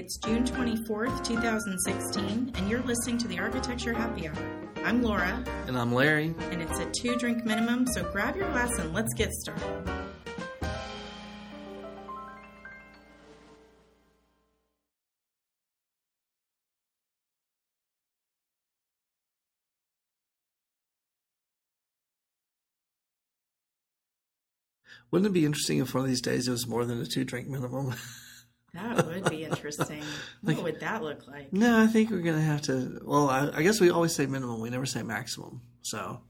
It's June 24th, 2016, and you're listening to the Architecture Happy Hour. I'm Laura, And I'm Larry. and it's a two drink minimum, so grab your glass and let's get started. Wouldn't it be interesting if one of these days it was more than a two drink minimum? That would be interesting. what would that look like? no, I think we're going to have to. Well, I, I guess we always say minimum, we never say maximum. So,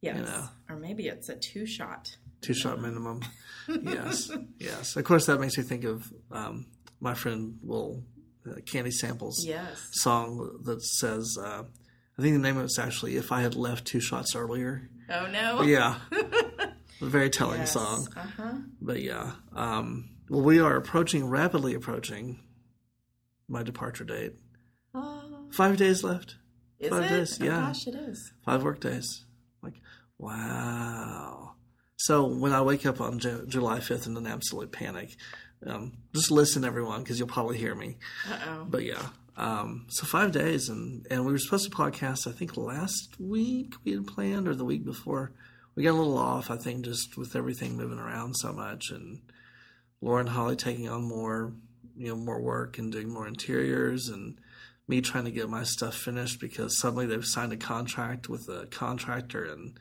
Yes. know. Or maybe it's a two shot. two shot minimum. yes, yes. Of course, that makes me think of um, my friend Will uh, Candy Samples Yes. song that says, uh, I think the name of it's actually If I Had Left Two Shots Earlier. Oh no. Yeah. a very telling Yes. song. Uh huh. But yeah, um, well, we are approaching, rapidly approaching my departure date. Oh, Five days left. is Five it? days, Oh, yeah. gosh, it is. Five work days. Like, wow. So when I wake up on Ju- July 5th in an absolute panic, um, just listen, everyone, because you'll probably hear me. Uh oh. But yeah, um, so five days, and, and we were supposed to podcast, I think last week we had planned, or the week before. We got a little off, I think, just with everything moving around so much, and Laura and Holly taking on more, you know, more work and doing more interiors, and me trying to get my stuff finished because suddenly they've signed a contract with a contractor, and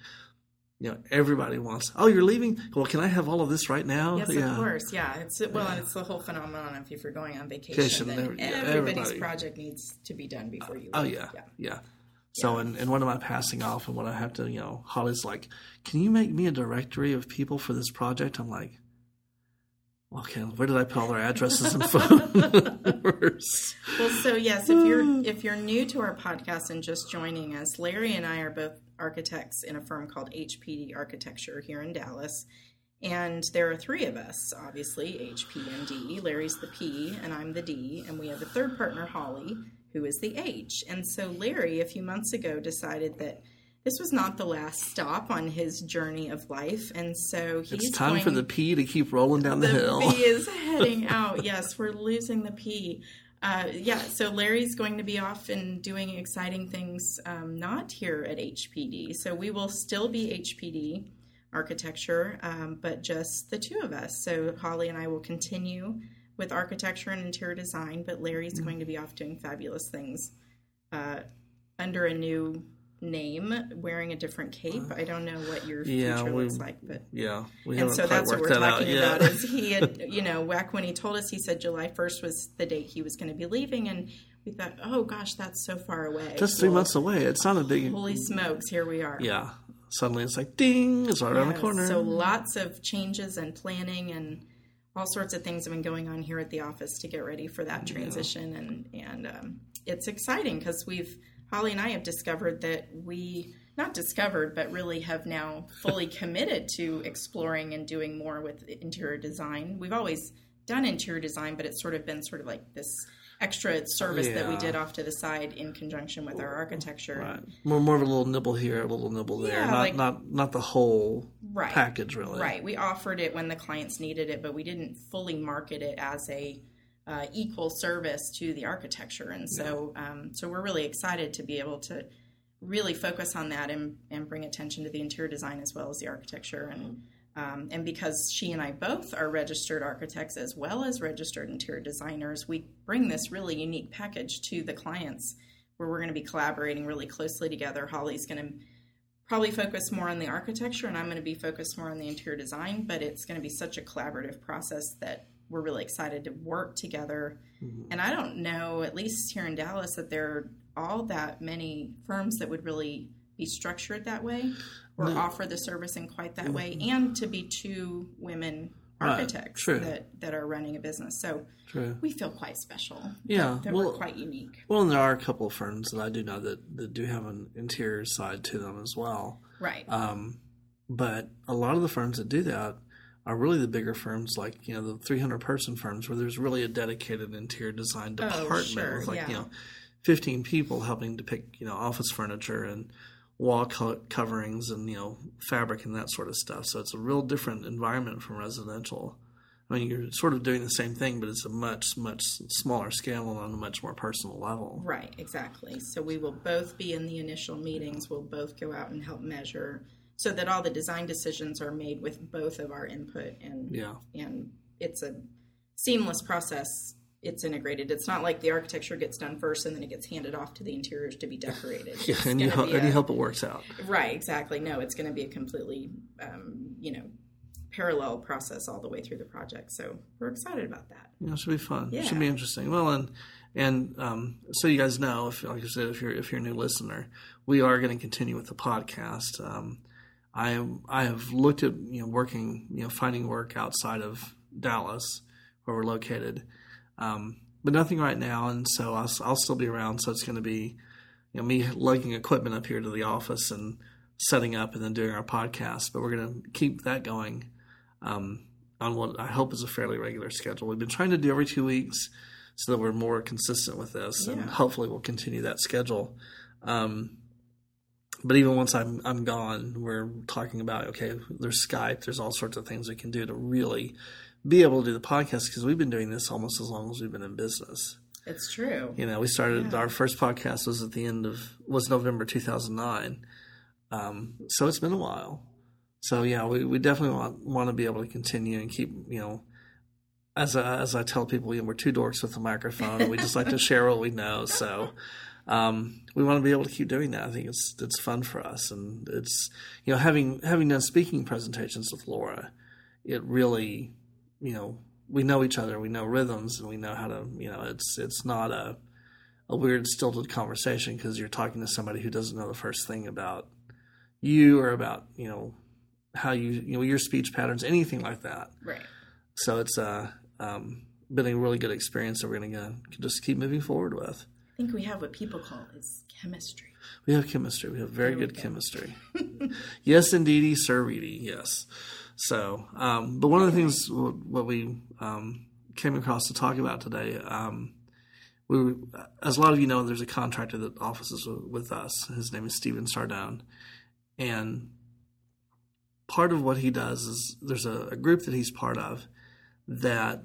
you know, everybody wants. Oh, you're leaving? Well, can I have all of this right now? Yes, of course. Yeah, it's well, and it's the whole phenomenon of if you're going on vacation, Vacation, then yeah, everybody's everybody. project needs to be done before you. Oh leave. yeah, yeah. So and and when am I passing off and when I have to, you know, Holly's like, Can you make me a directory of people for this project? I'm like, Okay, where did I put all their addresses and phone numbers? Well, so yes, if you're if you're new to our podcast and just joining us, Larry and I are both architects in a firm called HPD Architecture here in Dallas. And there are three of us, obviously, HP and D. Larry's the P, and I'm the D. And we have a third partner, Holly, who is the H. And so Larry, a few months ago, decided that this was not the last stop on his journey of life. And so he's It's time for the P to keep rolling down the, the hill. P is heading out. Yes, we're losing the P. Uh, yeah, so Larry's going to be off and doing exciting things, um, not here at HPD. So we will still be HPD architecture, um, but just the two of us. So Holly and I will continue with architecture and interior design, but Larry's Mm-hmm. going to be off doing fabulous things uh, under a new name, wearing a different cape. I don't know what your Yeah, future we- looks like, but yeah, we and so that's what we're that out talking about is he had you know back when he told us he said july 1st was the date he was going to be leaving and we thought oh gosh that's so far away Just three Well, months away. It's not a big. holy smokes here we are Yeah. Suddenly it's like ding, it's right around the corner. so lots of changes and planning and all sorts of things have been going on here at the office to get ready for that transition and and um, it's exciting because we've holly and i have discovered that we not discovered but really have now fully committed to exploring and doing more with interior design we've always done interior design but it's sort of been sort of like this extra service that we did off to the side in conjunction with our architecture Right. More more of a little nibble here, a little nibble there. Yeah, not like- not not the whole right. package really. Right. We offered it when the clients needed it, but we didn't fully market it as a uh, equal service to the architecture. And so, um, so we're really excited to be able to really focus on that and, and bring attention to the interior design as well as the architecture. And um, and because she and I both are registered architects as well as registered interior designers, we bring this really unique package to the clients where we're going to be collaborating really closely together. Holly's going to probably focus more on the architecture and I'm going to be focused more on the interior design, but it's going to be such a collaborative process that we're really excited to work together. And I don't know, at least here in Dallas, that there are all that many firms that would really be structured that way or offer the service in quite that way and to be two women architects true. that, that are running a business. So True. we feel quite special. Yeah, That well- we're quite unique. Well, and there are a couple of firms that I do know that, that do have an interior side to them as well. Right. Um, but a lot of the firms that do that are really the bigger firms, like you know the 300 person firms, where there's really a dedicated interior design oh, department Oh, sure, with like yeah. you know 15 people helping to pick you know office furniture and wall co- coverings and you know fabric and that sort of stuff. So it's a real different environment from residential. I mean, you're sort of doing the same thing, but it's a much, much smaller scale and on a much more personal level. Right, exactly. So we will both be in the initial meetings. We'll both go out and help measure so that all the design decisions are made with both of our input and Yeah. and it's a seamless process. It's integrated. It's not like the architecture gets done first and then it gets handed off to the interiors to be decorated. Yeah, It's and you, ho- be and you a- hope it works out. Right, exactly. No, it's going to be a completely, um, you know, parallel process all the way through the project. So we're excited about that. Know, it should be fun. It Yeah. should be interesting. Well, and and um, so you guys know, if like I said, if you're if you're a new listener, we are going to continue with the podcast. Um, I I have looked at you know working you know finding work outside of Dallas where we're located, um, but nothing right now. And so I'll, I'll still be around. So it's going to be you know me lugging equipment up here to the office and setting up and then doing our podcast. But we're going to keep that going um, on what I hope is a fairly regular schedule. We've been trying to do every two weeks so that we're more consistent with this, and hopefully we'll continue that schedule. Um, but even once I'm I'm gone, we're talking about okay, there's Skype, there's all sorts of things we can do to really be able to do the podcast because we've been doing this almost as long as we've been in business. It's true. You know, we started Yeah. our first podcast was at the end of was November 2009. Um, so it's been a while. So yeah, we, we definitely want want to be able to continue and keep you know, as I, as I tell people, you know, we're two dorks with a microphone, and we just like to share what we know. So um, we want to be able to keep doing that. I think it's it's fun for us, and it's you know having having done speaking presentations with Laura, it really you know we know each other, we know rhythms, and we know how to you know it's it's not a a weird stilted conversation because you're talking to somebody who doesn't know the first thing about you or about you know how you you know your speech patterns, anything like that. Right. So it's uh, um, been a really good experience that we're going to just keep moving forward with. I think we have what people call is chemistry. We have chemistry. We have very There good chemistry. yes, indeedy, sir, Reedy. Yes. So, um, but one of the things w- what we um, came across to talk about today, um, we were, as a lot of you know, there's a contractor that offices w- with us. His name is Steven Sardone, and part of what he does is there's a, a group that he's part of that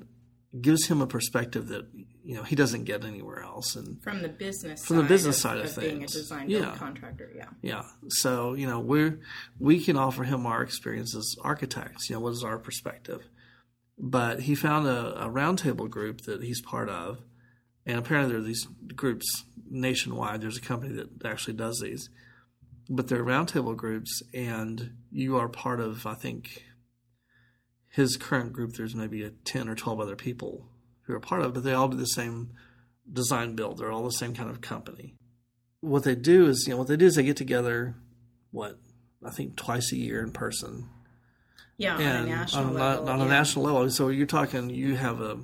gives him a perspective that you know he doesn't get anywhere else, and From the business From the side business of, side of being a things. design Yeah. contractor. Yeah. Yeah. So, you know, we're we can offer him our experience as architects, you know, what is our perspective. But he found a, a roundtable group that he's part of, and apparently there are these groups nationwide. There's a company that actually does these. But they're roundtable groups and you are part of I think his current group there's maybe a ten or twelve other people who are part of, but they all do the same design build. They're all the same kind of company what they do is, you know, what they do is they get together, what I think twice a year in person, Yeah, on a national on, level. on a yeah. national level. So you're talking, you have a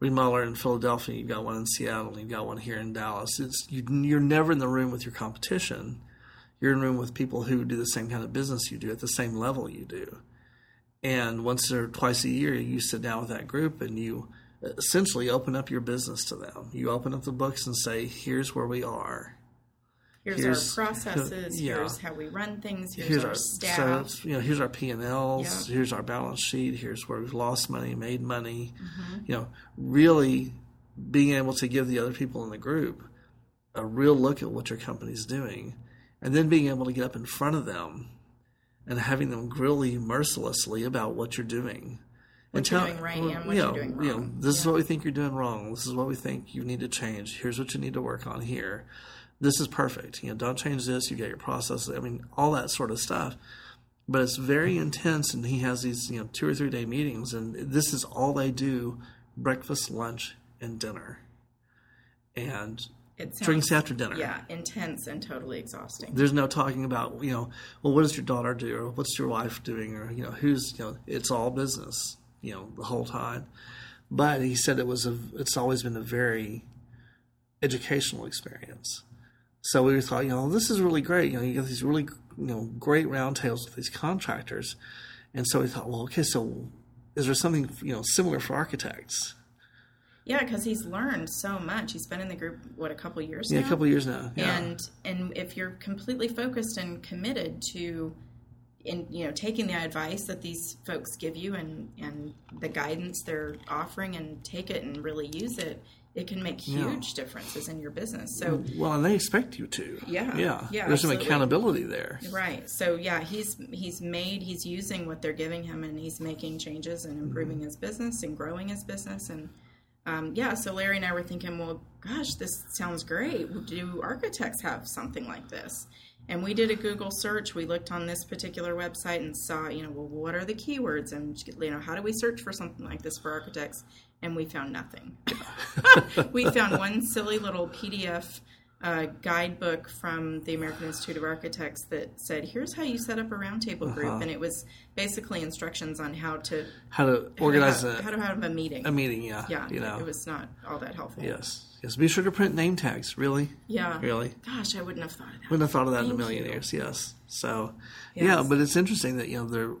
remodeler in Philadelphia, you've got one in Seattle, and you've got one here in Dallas. It's you, you're never in the room with your competition. You're in room with people who do the same kind of business you do at the same level you do. And once or twice a year, you sit down with that group and you essentially open up your business to them. You open up the books and say, "Here's where we are." Here's, here's- our processes. yeah. Here's how we run things. Here's, here's our, our staff. so you know here's our P and Ls. Here's our balance sheet. Here's where we've lost money, made money. Mm-hmm. You know, really being able to give the other people in the group a real look at what your company's doing, and then being able to get up in front of them and having them grill you mercilessly about what you're doing. What you're doing right and what you you're know, doing you know, wrong. this is what we think you're doing wrong. This is what we think you need to change. Here's what you need to work on here. This is perfect. You know, don't change this. You get your process. I mean, all that sort of stuff. But it's very intense, and he has these you know two or three day meetings, and this is all they do: breakfast, lunch, and dinner, and It sounds, drinks after dinner. Yeah, intense and totally exhausting. There's no talking about you know, well, what does your daughter do, or what's your wife doing, or you know, who's you know, it's all business, you know, the whole time. But he said it was a, it's always been a very educational experience. So we thought, you know, this is really great. You know, you get these really, you know, great roundtables with these contractors, and so we thought, well, okay, so is there something you know similar for architects? Yeah, because he's learned so much. He's been in the group what a couple years Yeah, now. Yeah, a couple years now. Yeah. and and if you're completely focused and committed to in you know taking the advice that these folks give you and and the guidance they're offering and take it and really use it it can make huge yeah. differences in your business. So well and they expect you to. Yeah. Yeah, yeah there's absolutely. some accountability there. Right. So yeah he's he's made he's using what they're giving him and he's making changes and improving mm-hmm. his business and growing his business. And um, yeah so larry and i were thinking well gosh this sounds great. Do architects have something like this and we did a Google search. We looked on this particular website and saw, you know, well, what are the keywords and you know, how do we search for something like this for architects? And we found nothing. we found one silly little PDF uh, guidebook from the American Institute of Architects that said, "Here's how you set up a roundtable group," uh-huh. and it was basically instructions on how to how to organize how, to, a, how to have a meeting. A meeting, yeah, yeah. You know, it was not all that helpful. Yes, yes. Be sure to print name tags. Really? Yeah. Really? Gosh, I wouldn't have thought of that. Wouldn't have thought of that Thank in a million you. years. Yes. So, yes. yeah, but it's interesting that you know the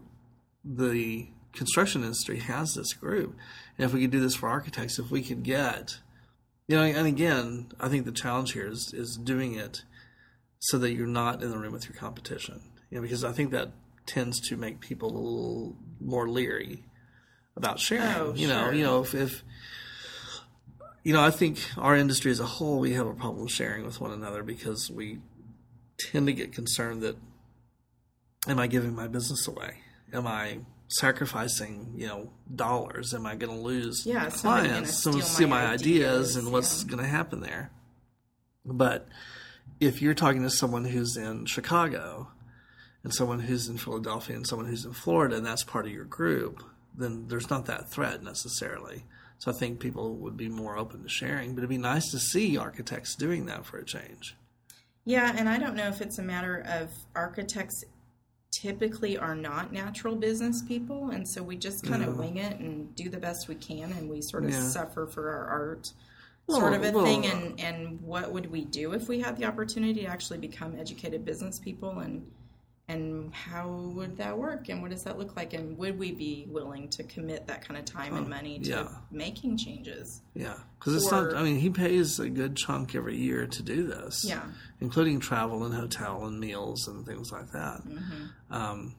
the construction industry has this group, and if we could do this for architects, if we could get you know, and again, I think the challenge here is is doing it so that you're not in the room with your competition. You know, because I think that tends to make people a little more leery about sharing. Oh, you know, you know, if, if you know, I think our industry as a whole, we have a problem sharing with one another because we tend to get concerned that am I giving my business away? Am I sacrificing, you know, dollars? Am I going to lose yeah, clients? Someone steal my, my ideas, and what's yeah. going to happen there? But if you're talking to someone who's in Chicago and someone who's in Philadelphia and someone who's in Florida, and that's part of your group, then there's not that threat necessarily. So I think people would be more open to sharing, but it'd be nice to see architects doing that for a change. Yeah, and I don't know if it's a matter of architects typically are not natural business people, and so we just kind of mm. wing it and do the best we can, and we sort of yeah. suffer for our art. Well, sort of a well, thing, and and what would we do if we had the opportunity to actually become educated business people and and how would that work and what does that look like and would we be willing to commit that kind of time and money to yeah. making changes yeah because it's not i mean he pays a good chunk every year to do this yeah including travel and hotel and meals and things like that mm-hmm. um,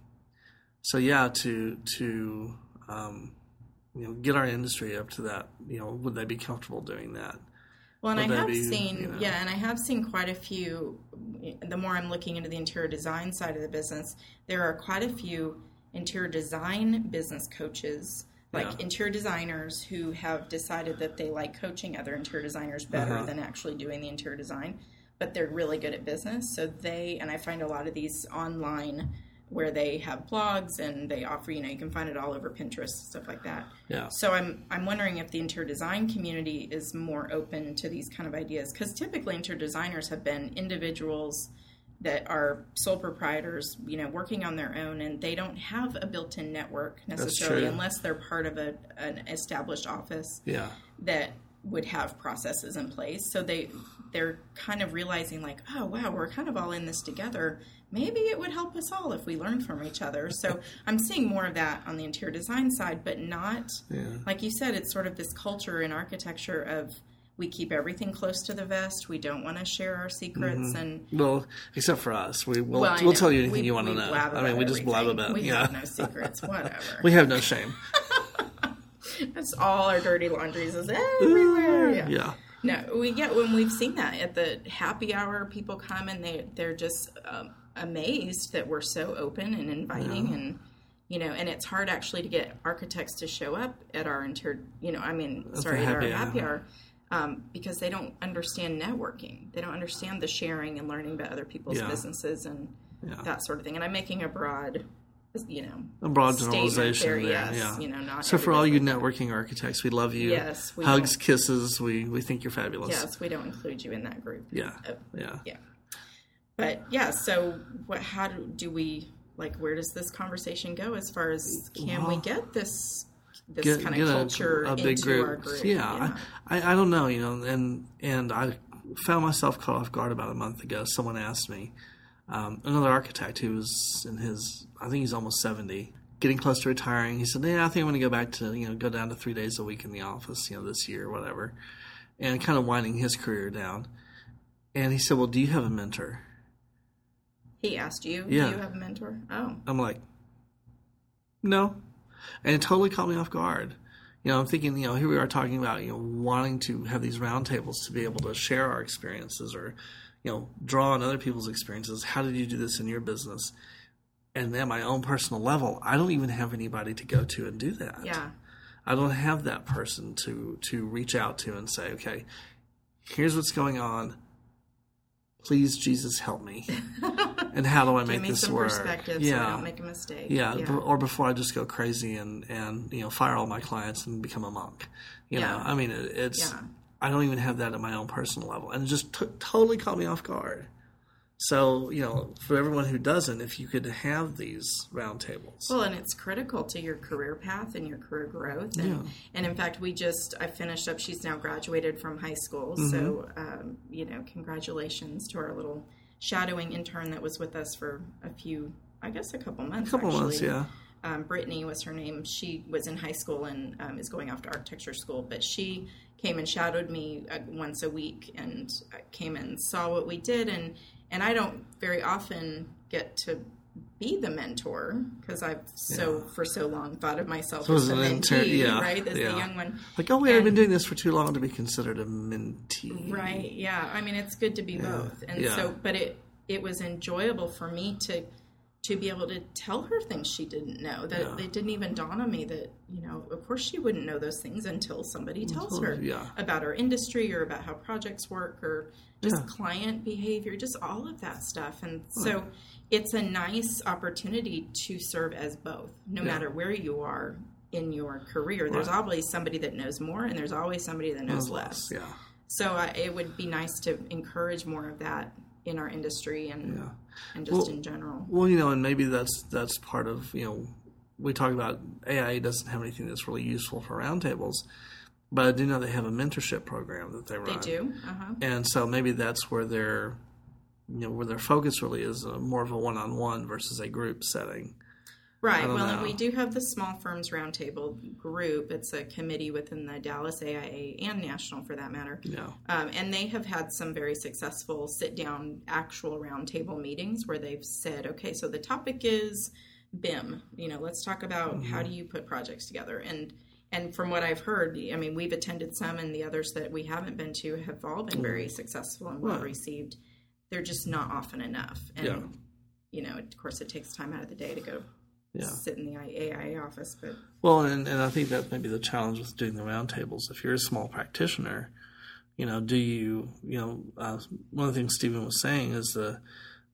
so yeah to to um, you know get our industry up to that you know would they be comfortable doing that well, and I have be, seen, you know. yeah, and I have seen quite a few. The more I'm looking into the interior design side of the business, there are quite a few interior design business coaches, like yeah. interior designers who have decided that they like coaching other interior designers better uh-huh. than actually doing the interior design, but they're really good at business. So they, and I find a lot of these online where they have blogs and they offer you know you can find it all over Pinterest stuff like that. Yeah. So I'm I'm wondering if the interior design community is more open to these kind of ideas because typically interior designers have been individuals that are sole proprietors, you know, working on their own, and they don't have a built-in network necessarily unless they're part of a, an established office. Yeah. That would have processes in place. So they they're kind of realizing like, oh wow, we're kind of all in this together maybe it would help us all if we learn from each other. So I'm seeing more of that on the interior design side, but not yeah. like you said. It's sort of this culture in architecture of we keep everything close to the vest. We don't want to share our secrets, mm-hmm. and well, except for us, we will well, we'll tell you anything we, you want to know. I mean, we just blab about. We yeah. have no secrets. Whatever. we have no shame. That's all our dirty laundries is everywhere. Yeah. yeah. No, we get when we've seen that at the happy hour. People come and they they're just um, amazed that we're so open and inviting yeah. and you know and it's hard actually to get architects to show up at our inter you know i mean That's sorry at our happy hour. um, because they don't understand networking. They don't understand the sharing and learning about other people's yeah. businesses and yeah. that sort of thing. And i'm making a broad you know a broad generalization there, there yes, yeah. you know not so for all you networking architects we love you. Yes hugs kisses we we think you're fabulous. Yes we don't include you in that group. Yeah uh, yeah. yeah but yeah, so what? How do, do we like? Where does this conversation go as far as can well, we get this this get, kind of culture a, a big group. group? Yeah, yeah. I, I, I don't know, you know, and and I found myself caught off guard about a month ago. Someone asked me, um, another architect who was in his, I think he's almost seventy, getting close to retiring. He said, "Yeah, I think I'm going to go back to you know go down to three days a week in the office, you know, this year or whatever," and kind of winding his career down. And he said, "Well, do you have a mentor?" He asked you, Yeah. do you have a mentor? Oh, I'm like, no. And it totally caught me off guard. You know, I'm thinking, you know, here we are talking about, you know, wanting to have these roundtables to be able to share our experiences or, you know, draw on other people's experiences. How did you do this in your business? And at my own personal level, I don't even have anybody to go to and do that. yeah. I don't have that person to to reach out to and say, okay, here's what's going on. Please, Jesus, help me. and how do I make me this some work? perspective so I don't make a mistake. Yeah, b- or before I just go crazy and and you know fire all my clients and become a monk. You know, Yeah. I mean, it, it's Yeah. I don't even have that at my own personal level, and it just t- totally caught me off guard. So you know, for everyone who doesn't, if you could have these roundtables, Well, and it's critical to your career path and your career growth. And, and in fact, we just, I finished up, she's now graduated from high school. Mm-hmm. So, um, you know, congratulations to our little shadowing intern that was with us for a few, I guess, a couple months. a couple actually. months, yeah, um, Brittany was her name. She was in high school and um, is going off to architecture school. But she came and shadowed me uh, once a week and uh, came and saw what we did. And and I don't very often get to be the mentor because I've so for so long thought of myself So as an mentee, intern, yeah, right, as yeah. the young one. like oh wait, I've been doing this for too long to be considered a mentee, Right. Yeah. I mean, it's good to be both. And Yeah. so, but it it was enjoyable for me to to be able to tell her things she didn't know. That Yeah. it didn't even dawn on me that you know, of course, she wouldn't know those things until somebody tells her yeah. about our industry or about how projects work or just Yeah. client behavior, just all of that stuff. And so. It's a nice opportunity to serve as both, no matter where you are in your career. There's always somebody that knows more, and there's always somebody that knows less. yeah. So uh, it would be nice to encourage more of that in our industry and Yeah. and just Well- in general. Well, you know, and maybe that's that's part of you know we talk about AIA doesn't have anything that's really useful for roundtables, but I do know they have a mentorship program that they run. They do. Uh huh. and so maybe that's where their you know where their focus really is uh, more of a one-on-one versus a group setting. Right. Well, and we do have the Small Firms Roundtable group. It's a committee within the Dallas AIA and national, for that matter. Yeah, Um, and they have had some very successful sit down actual roundtable meetings where they've said, okay, so the topic is BIM. You know, let's talk about how do you put projects together. And and from what I've heard, I mean, we've attended some, and the others that we haven't been to have all been very successful and well received. They're just not often enough. And Yeah. you know, of course, it takes time out of the day to go yeah. sit in the AIA office, but Well, and, and I think that may be the challenge with doing the roundtables. If you're a small practitioner, you know, do you, you know, uh, one of the things Stephen was saying is the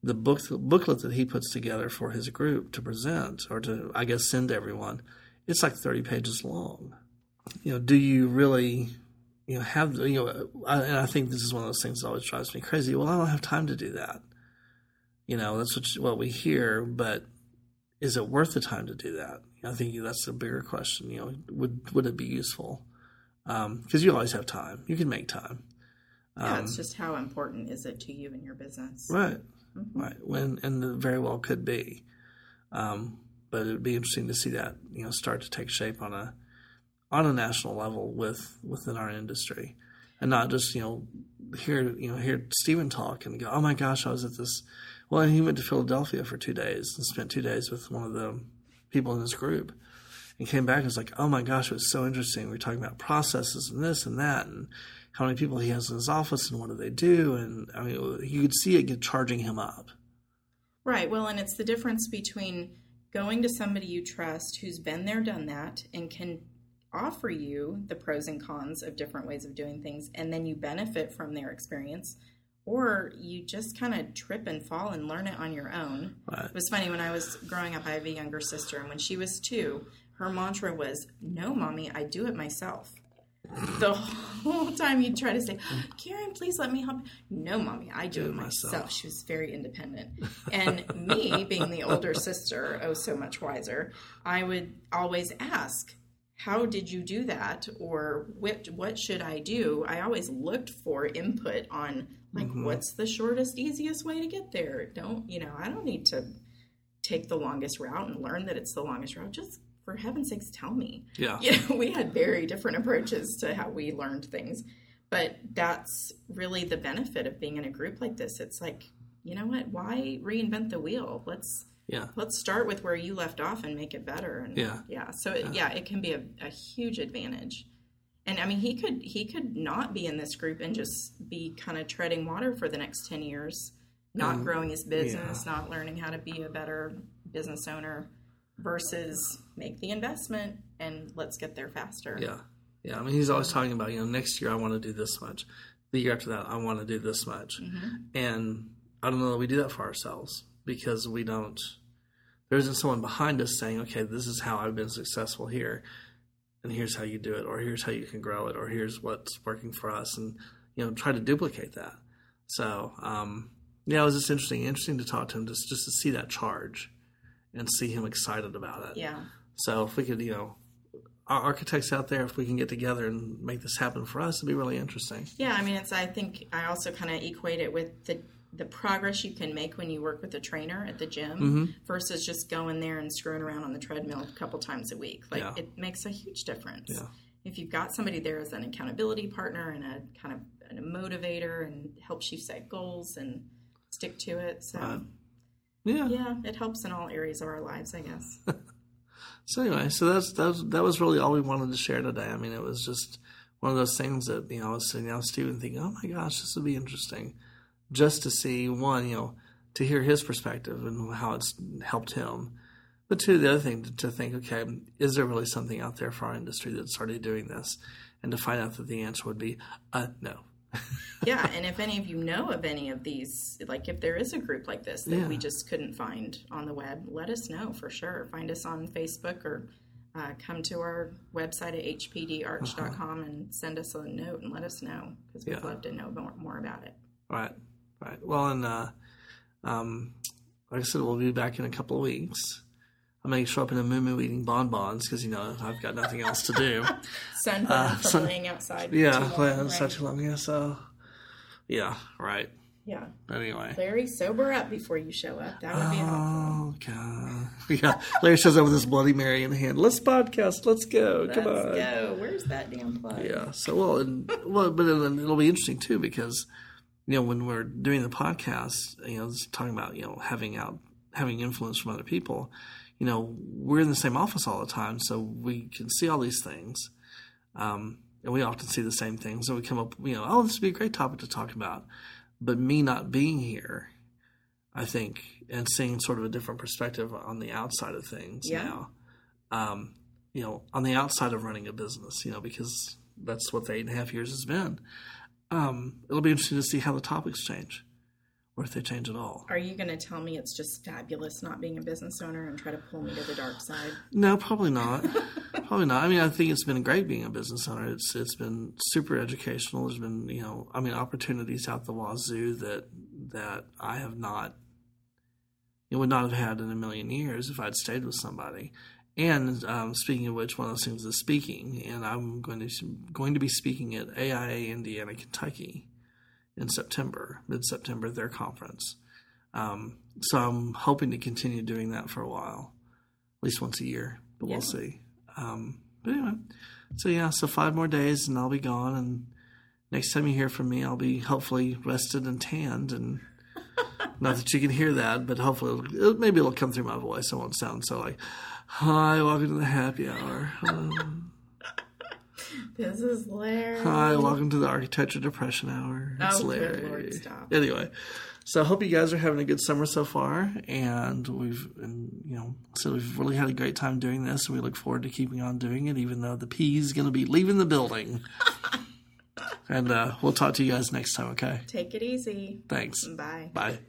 the book booklet that he puts together for his group to present or to, I guess, send to everyone. It's like 30 pages long. You know, do you really, you know, have you know, I, and I think this is one of those things that always drives me crazy. Well, I don't have time to do that. You know, that's what, what we hear, but is it worth the time to do that? I think that's a bigger question. You know, would would it be useful? Because you always have time. You can make time. yeah, Um, it's just how important is it to you and your business? Right. Mm-hmm. Right. When and it very well could be. Um, but it'd be interesting to see that you know start to take shape on a on a national level with within our industry, and not just you know hear you know hear Stephen talk and go, oh my gosh, I was at this. Well, and he went to Philadelphia for two days and spent two days with one of the people in his group, and came back and was like, oh my gosh, it was so interesting. We were talking about processes and this and that and how many people he has in his office and what do they do, and I mean you could see it charging him up. Right. Well, and it's the difference between going to somebody you trust who's been there, done that, and can offer you the pros and cons of different ways of doing things, and then you benefit from their experience, or you just kind of trip and fall and learn it on your own. Right. It was funny when I was growing up, I have a younger sister, and when she was two, her mantra was, No, mommy, I do it myself. The whole time you'd try to say, Karen, please let me help. No, mommy, I do, it myself. myself. She was very independent. And me, being the older sister, oh, so much wiser, I would always ask, how did you do that? Or what what should i do? I always looked for input on like mm-hmm. what's the shortest easiest way to get there? Don't you know i don't need to take the longest route and learn that it's the longest route. Just for heaven's sakes tell me. Yeah. you know we had very different approaches to how we learned things. But that's really the benefit of being in a group like this. It's like you know what? Why reinvent the wheel? Let's Yeah. let's start with where you left off and make it better. And Yeah. yeah. So it, yeah, it can be a, a huge advantage. And I mean, he could he could not be in this group and just be kind of treading water for the next ten years, not Um, growing his business, not learning how to be a better business owner, versus make the investment and let's get there faster. Yeah. Yeah. I mean, he's always talking about, you know, next year I want to do this much. The year after that, I want to do this much. And I don't know that we do that for ourselves because we don't, there isn't someone behind us saying, okay, this is how I've been successful here. And here's how you do it, or here's how you can grow it, or here's what's working for us. And, you know, try to duplicate that. So, um, yeah, it was just interesting, interesting to talk to him just, just to see that charge and see him excited about it. Yeah. So if we could, you know, our architects out there, if we can get together and make this happen for us, it'd be really interesting. Yeah, I mean, it's. I think I also kind of equate it with the the progress you can make when you work with a trainer at the gym Mm-hmm. versus just going there and screwing around on the treadmill a couple times a week. Like Yeah. it makes a huge difference. Yeah. If you've got somebody there as an accountability partner and a kind of and a motivator and helps you set goals and stick to it. So Right. Yeah. yeah, it helps in all areas of our lives, I guess. So anyway, so that's that was, that was really all we wanted to share today. I mean, it was just one of those things that you know I was sitting down with Steven thinking, oh my gosh, this would be interesting, just to see one, you know, to hear his perspective and how it's helped him. But two, the other thing to, to think, okay, is there really something out there for our industry that's already doing this? And to find out that the answer would be, uh, no. yeah, and if any of you know of any of these, like if there is a group like this that Yeah. we just couldn't find on the web, let us know for sure. Find us on Facebook or uh, come to our website at hpdarch.com and send us a note and let us know because we'd Uh-huh. Yeah. love to know more, more about it. Right, right. Well, and uh, um, like I said, we'll be back in a couple of weeks. I may show up in a moo eating bonbons because you know I've got nothing else to do. Sunburn from so- laying outside. Uh, yeah, too long, well, right? such a long yeah. So, yeah, right. yeah. Anyway. Larry, sober up before you show up. That would be helpful. Oh God! Yeah, Larry shows up with his Bloody Mary in hand. Let's podcast. Let's go. Let's Come on. go. Where's that damn plug? Yeah. So well, and, well, but then it'll be interesting too because you know when we're doing the podcast, you know, talking about you know having out having influence from other people. You know, we're in the same office all the time, so we can see all these things, um, and we often see the same things. And we come up, you know, oh, this would be a great topic to talk about. But me not being here, I think, and seeing sort of a different perspective on the outside of things Yeah. now. Um, you know, on the outside of running a business, you know, because that's what the eight and a half years has been. Um, it'll be interesting to see how the topics change, or if they change at all. Are you going to tell me it's just fabulous not being a business owner and try to pull me to the dark side? No, probably not. probably not. I mean, I think it's been great being a business owner. It's it's been super educational. There's been you know, I mean, opportunities out the wazoo that that I have not, you know, would not have had in a million years if I'd stayed with somebody. And um, speaking of which, one of those things is speaking, and I'm going to going to be speaking at AIA Indiana, Kentucky, in September, mid September, their conference. Um, so I'm hoping to continue doing that for a while, at least once a year, but Yeah. we'll see. Um, but anyway, so yeah, so five more days and I'll be gone. And next time you hear from me, I'll be hopefully rested and tanned. And not that you can hear that, but hopefully it'll, it, maybe it'll come through my voice. I won't sound so like, hi, welcome to the happy hour. Um, This is Larry. Hi, welcome to the Architecture Depression Hour. It's Oh, Larry. Lord, stop. Anyway, so I hope you guys are having a good summer so far, and we've, and, you know, so we've really had a great time doing this, and we look forward to keeping on doing it, even though the P is going to be leaving the building. and uh, we'll talk to you guys next time. Okay, Take it easy. thanks. Bye. Bye.